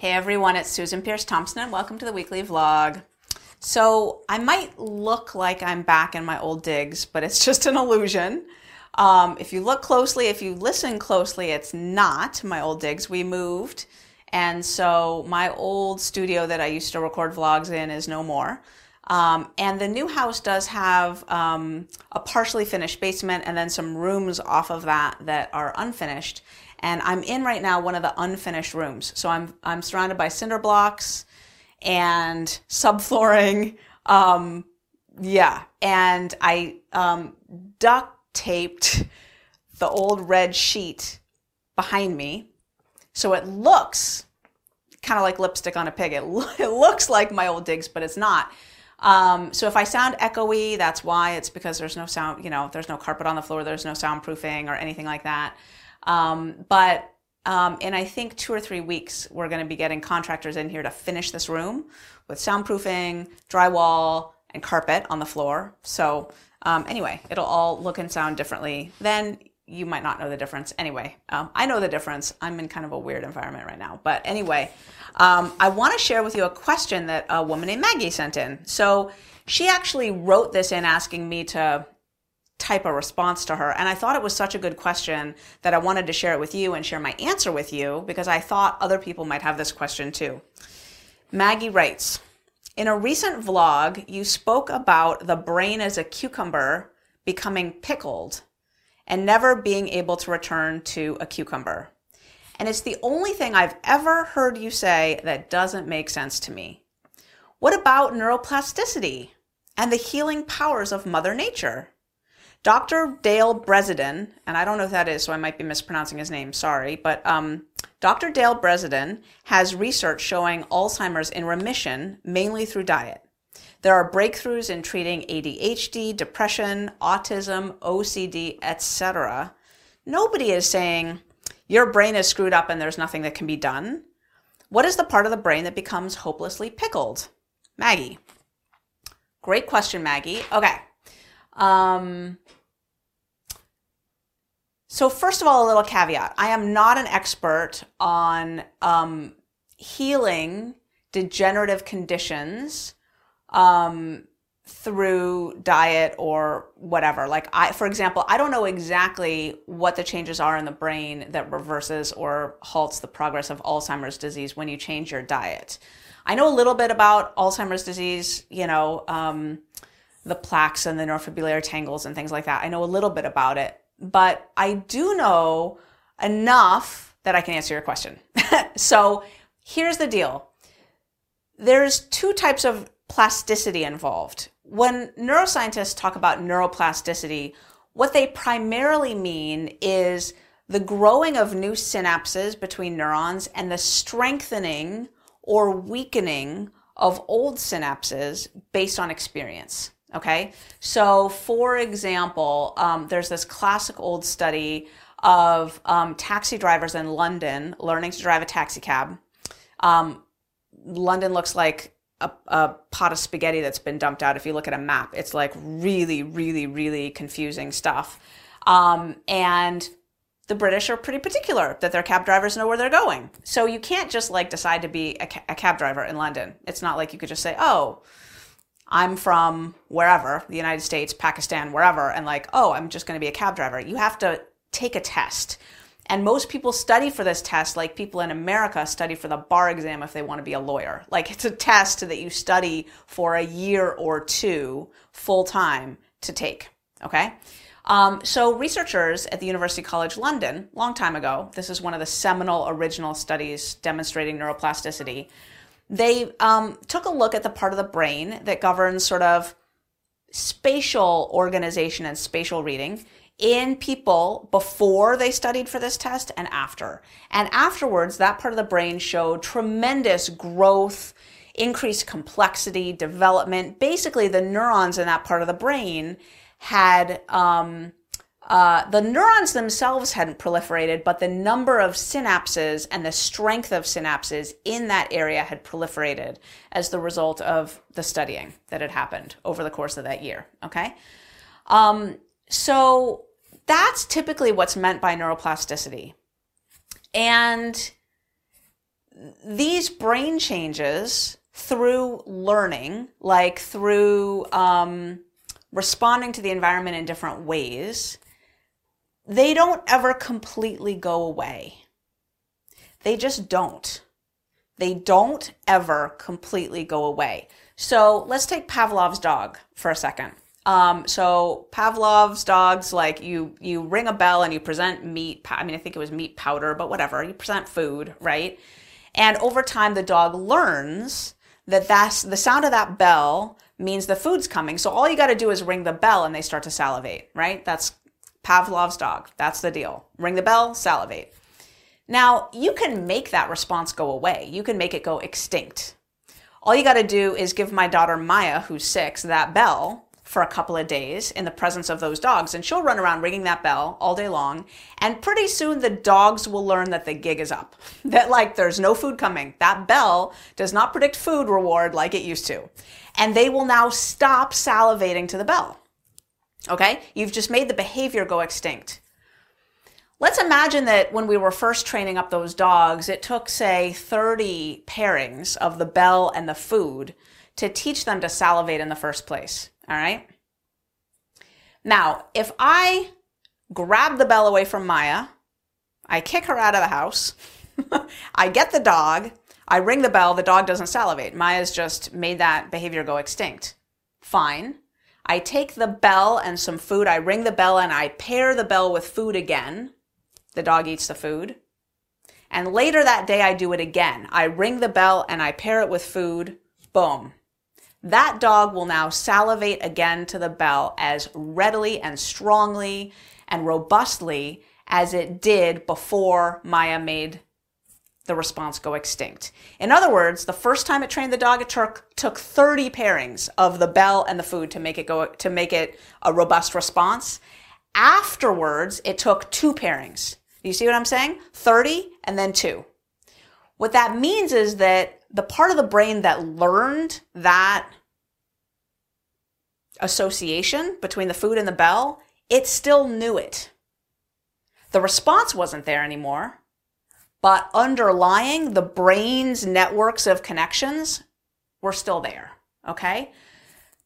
Hey everyone, it's Susan Peirce Thompson and welcome to the weekly vlog. So I might look like I'm back in my old digs, but it's just an illusion. Um, if you look closely, if you listen closely, it's not my old digs. We moved, and so my old studio that I used to record vlogs in is no more. Um, and the new house does have um, a partially finished basement and then some rooms off of that that are unfinished. And I'm in right now one of the unfinished rooms. So I'm I'm surrounded by cinder blocks and subflooring. Um, yeah, and I um, duct taped the old red sheet behind me, so it looks kind of like lipstick on a pig. It, lo- it looks like my old digs, but it's not. Um, so if I sound echoey, that's why. It's because there's no sound, you know, there's no carpet on the floor, there's no soundproofing or anything like that. Um, but um, in I think two or three weeks, we're going to be getting contractors in here to finish this room with soundproofing, drywall, and carpet on the floor. So um, anyway, it'll all look and sound differently. Then you might not know the difference. Anyway, um, I know the difference. I'm in kind of a weird environment right now. But anyway, um, I want to share with you a question that a woman named Maggie sent in. So she actually wrote this in asking me to type a response to her. And I thought it was such a good question that I wanted to share it with you and share my answer with you because I thought other people might have this question too. Maggie writes In a recent vlog, you spoke about the brain as a cucumber becoming pickled and never being able to return to a cucumber. And it's the only thing I've ever heard you say that doesn't make sense to me. What about neuroplasticity and the healing powers of Mother Nature? Dr. Dale Bredesen, and I don't know who that is, so I might be mispronouncing his name, sorry, but um, Dr. Dale Bredesen has research showing Alzheimer's in remission mainly through diet. There are breakthroughs in treating ADHD, depression, autism, OCD, etc. Nobody is saying your brain is screwed up and there's nothing that can be done. What is the part of the brain that becomes hopelessly pickled? Maggie. Great question, Maggie. Okay. Um, so first of all, a little caveat. I am not an expert on um, healing degenerative conditions um, through diet or whatever. Like I, for example, I don't know exactly what the changes are in the brain that reverses or halts the progress of Alzheimer's disease when you change your diet. I know a little bit about Alzheimer's disease, you know, um, the plaques and the neurofibrillary tangles and things like that. I know a little bit about it, but I do know enough that I can answer your question. so here's the deal. There's two types of plasticity involved. When neuroscientists talk about neuroplasticity, what they primarily mean is the growing of new synapses between neurons and the strengthening or weakening of old synapses based on experience. Okay, so for example, um, there's this classic old study of um, taxi drivers in London learning to drive a taxi cab. Um, London looks like a, a, pot of spaghetti that's been dumped out. If you look at a map, it's like really, really, really confusing stuff. Um, and the British are pretty particular that their cab drivers know where they're going. So you can't just like decide to be a, ca- a cab driver in London. It's not like you could just say, oh, I'm from wherever, the United States, Pakistan, wherever, and like, oh, I'm just going to be a cab driver. You have to take a test. And most people study for this test, like people in America study for the bar exam if they want to be a lawyer. Like it's a test that you study for a year or two full time to take. Okay? Um, so researchers at the University College London, long time ago, this is one of the seminal original studies demonstrating neuroplasticity. They um, took a look at the part of the brain that governs sort of spatial organization and spatial reading in people before they studied for this test and after. And afterwards, that part of the brain showed tremendous growth, increased complexity, development. Basically, the neurons in that part of the brain had um, uh, the neurons themselves hadn't proliferated, but the number of synapses and the strength of synapses in that area had proliferated as the result of the studying that had happened over the course of that year. Okay. Um, so that's typically what's meant by neuroplasticity. And these brain changes through learning, like through um, responding to the environment in different ways, they don't ever completely go away. They just don't. They don't ever completely go away. So let's take Pavlov's dog for a second. Um, so Pavlov's dogs, like you, you ring a bell and you present meat. I mean, I think it was meat powder, but whatever. You present food, right? And over time, the dog learns that that's the sound of that bell means the food's coming. So all you got to do is ring the bell and they start to salivate, right? That's Pavlov's dog. That's the deal. Ring the bell, salivate. Now, you can make that response go away. You can make it go extinct. All you got to do is give my daughter Maya, who's six, that bell for a couple of days in the presence of those dogs, and she'll run around ringing that bell all day long. And pretty soon the dogs will learn that the gig is up, that like there's no food coming. That bell does not predict food reward like it used to. And they will now stop salivating to the bell. Okay? You've just made the behavior go extinct. Let's imagine that when we were first training up those dogs, it took, say, 30 pairings of the bell and the food to teach them to salivate in the first place. All right? Now, if I grab the bell away from Maya, I kick her out of the house, I get the dog, I ring the bell, the dog doesn't salivate. Maya's just made that behavior go extinct. Fine. I take the bell and some food, I ring the bell and I pair the bell with food again. The dog eats the food. And later that day, I do it again. I ring the bell and I pair it with food. Boom. That dog will now salivate again to the bell as readily and strongly and robustly as it did before Maya made the response go extinct. In other words, the first time it trained the dog, it took, took 30 pairings of the bell and the food to make it go, to make it a robust response. Afterwards, it took two pairings. You see what I'm saying? 30 and then two. What that means is that the part of the brain that learned that association between the food and the bell, it still knew it. The response wasn't there anymore, but underlying the brain's networks of connections were still there. Okay?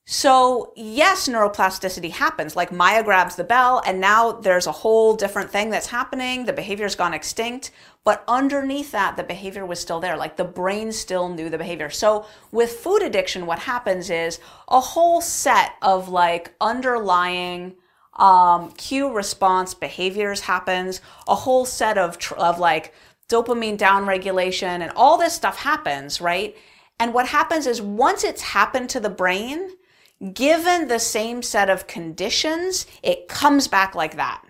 So, yes, neuroplasticity happens. Like Maya grabs the bell, and now there's a whole different thing that's happening. The behavior's gone extinct. But underneath that, the behavior was still there. Like the brain still knew the behavior. So, with food addiction, what happens is a whole set of like underlying um, cue response behaviors happens, a whole set of, tr- of like dopamine downregulation, and all this stuff happens, right? And what happens is once it's happened to the brain, given the same set of conditions, it comes back like that.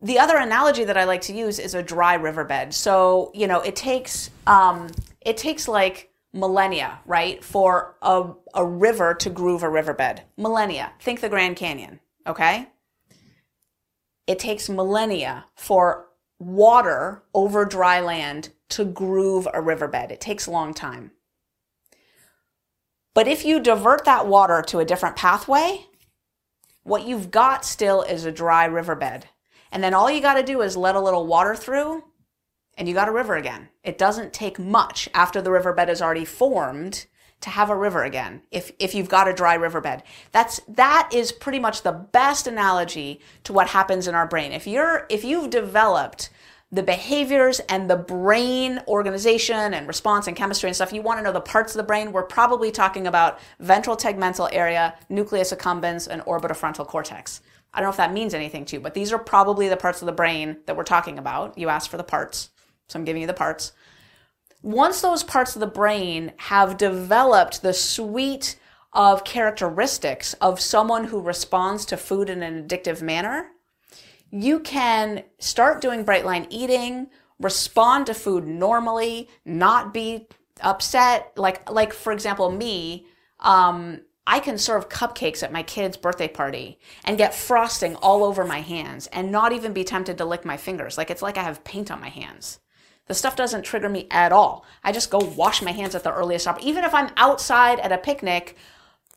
The other analogy that I like to use is a dry riverbed. So, you know, it takes, um, it takes like millennia, right, for a, a river to groove a riverbed. Millennia. Think the Grand Canyon, okay? It takes millennia for water over dry land to groove a riverbed. It takes a long time. But if you divert that water to a different pathway, what you've got still is a dry riverbed. And then all you got to do is let a little water through and you got a river again. It doesn't take much after the riverbed is already formed to have a river again if, if you've got a dry riverbed. That's, that is pretty much the best analogy to what happens in our brain. If you're, if you've developed the behaviors and the brain organization and response and chemistry and stuff, you want to know the parts of the brain, we're probably talking about ventral tegmental area, nucleus accumbens, and orbitofrontal cortex. I don't know if that means anything to you, but these are probably the parts of the brain that we're talking about. You asked for the parts, so I'm giving you the parts. Once those parts of the brain have developed the suite of characteristics of someone who responds to food in an addictive manner, you can start doing bright line eating, respond to food normally, not be upset. Like, like for example, me, um, I can serve cupcakes at my kid's birthday party and get frosting all over my hands and not even be tempted to lick my fingers. Like it's like I have paint on my hands. The stuff doesn't trigger me at all. I just go wash my hands at the earliest opportunity. Even if I'm outside at a picnic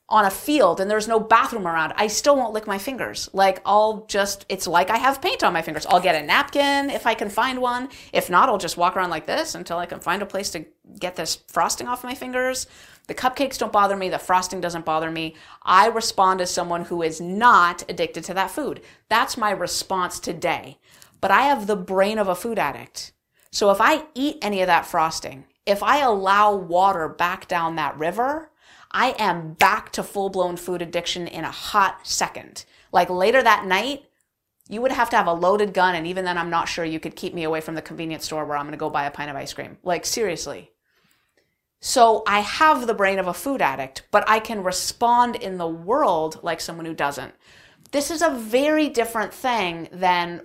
on a field and there's no bathroom around, I still won't lick my fingers. Like I'll just, it's like I have paint on my fingers. I'll get a napkin if I can find one. If not, I'll just walk around like this until I can find a place to get this frosting off my fingers. The cupcakes don't bother me. The frosting doesn't bother me. I respond as someone who is not addicted to that food. That's my response today. But I have the brain of a food addict. So if I eat any of that frosting, if I allow water back down that river, I am back to full blown food addiction in a hot second. Like later that night, you would have to have a loaded gun, and even then, I'm not sure you could keep me away from the convenience store where I'm going to go buy a pint of ice cream. Like, seriously. So I have the brain of a food addict, but I can respond in the world like someone who doesn't. This is a very different thing than